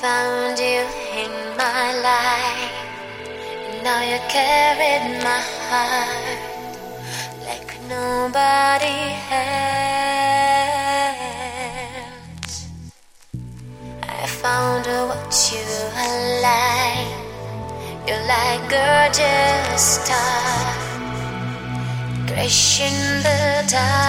found you in my life. And now you carried my heart like nobody else. I found what you are like. You're like gorgeous star, crashing the dark.